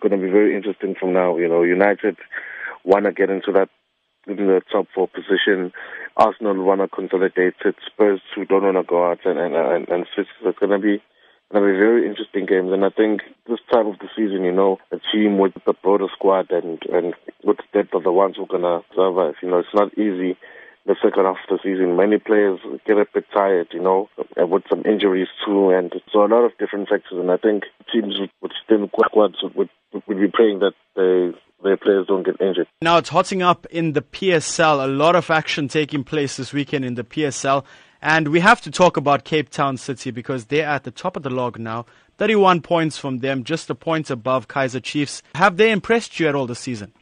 going to be very interesting from now. You know, United want to get into that in the top four position. Arsenal want to consolidate it. Spurs who don't want to go out and and and, and switch. It's going to be going to be very interesting games. And I think this time of the season, you know, a team with the broader squad and and with depth are the ones who are going to survive. You know, it's not easy the second half of the season. Many players get a bit tired, you know, uh, with some injuries too, and so a lot of different factors. And I think teams with thin squads would, would be praying that they their players don't get injured. Now it's hotting up in the PSL. A lot of action taking place this weekend in the PSL. And we have to talk about Cape Town City because they're at the top of the log now. 31 points from them, just a point above Kaizer Chiefs. Have they impressed you at all this season?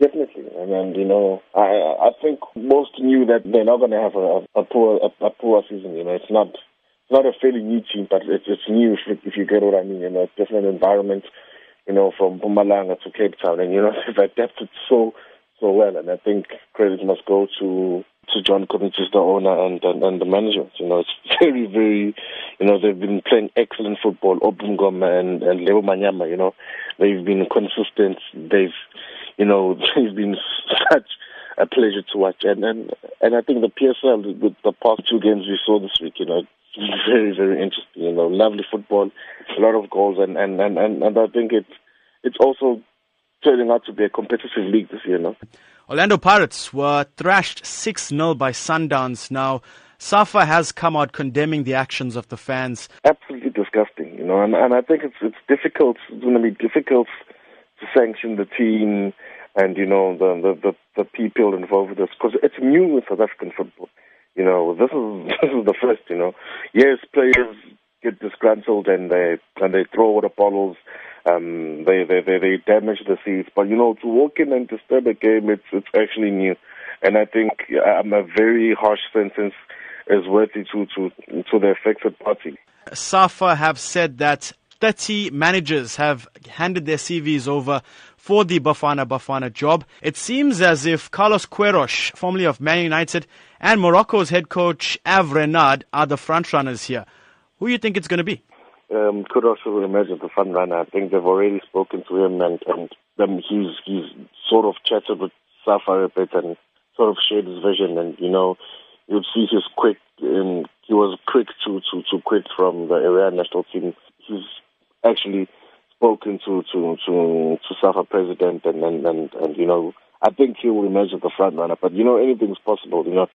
Definitely. And, and you know, I I think most knew that they're not going to have a, a poor a, a, poor season. You know, it's not it's not a fairly new team, but it's it's new if, if you get what I mean. You know, different environment you know, from Mpumalanga to Cape Town, and you know they've adapted so so well. And I think credit must go to to John Comitis, the owner, and, and and the management. You know, it's very very, you know, they've been playing excellent football. Aubrey Ngoma and and Lebo Manyama, you know, they've been consistent. They've, you know, they've been such a pleasure to watch. And and and I think the PSL with the past two games we saw this week, you know, very, very interesting. You know, lovely football, a lot of goals, and and and and, and I think it's it's also turning out to be a competitive league this year. You know, Orlando Pirates were thrashed six 0 by Sundowns. Now. Safa has come out condemning the actions of the fans. Absolutely disgusting, you know, and, and I think it's it's difficult. It's going to be difficult to sanction the team and you know the the the, the people involved with this because it's new with South African football. You know, this is this is the first. You know, yes, players get disgruntled and they and they throw water bottles. Um, they, they they they damage the seats, but you know, to walk in and disturb a game, it's it's actually new, and I think um, a very harsh sentence is worthy to to to the affected party. SAFA have said that 30 managers have handed their CVs over for the Bafana Bafana job. It seems as if Carlos Queiroz, formerly of Man United, and Morocco's head coach Hervé Renard are the frontrunners here. Who do you think it's going to be? Um, will emerge as the front runner. I think they've already spoken to him, and and um, he's he's sort of chatted with Safa a bit and sort of shared his vision. And you know, you'd see quick, and he was quick to to to quit from the area national team. He's actually spoken to to to to Safa president and and and, and you know I think he will emerge as the front runner. But you know anything's possible. You know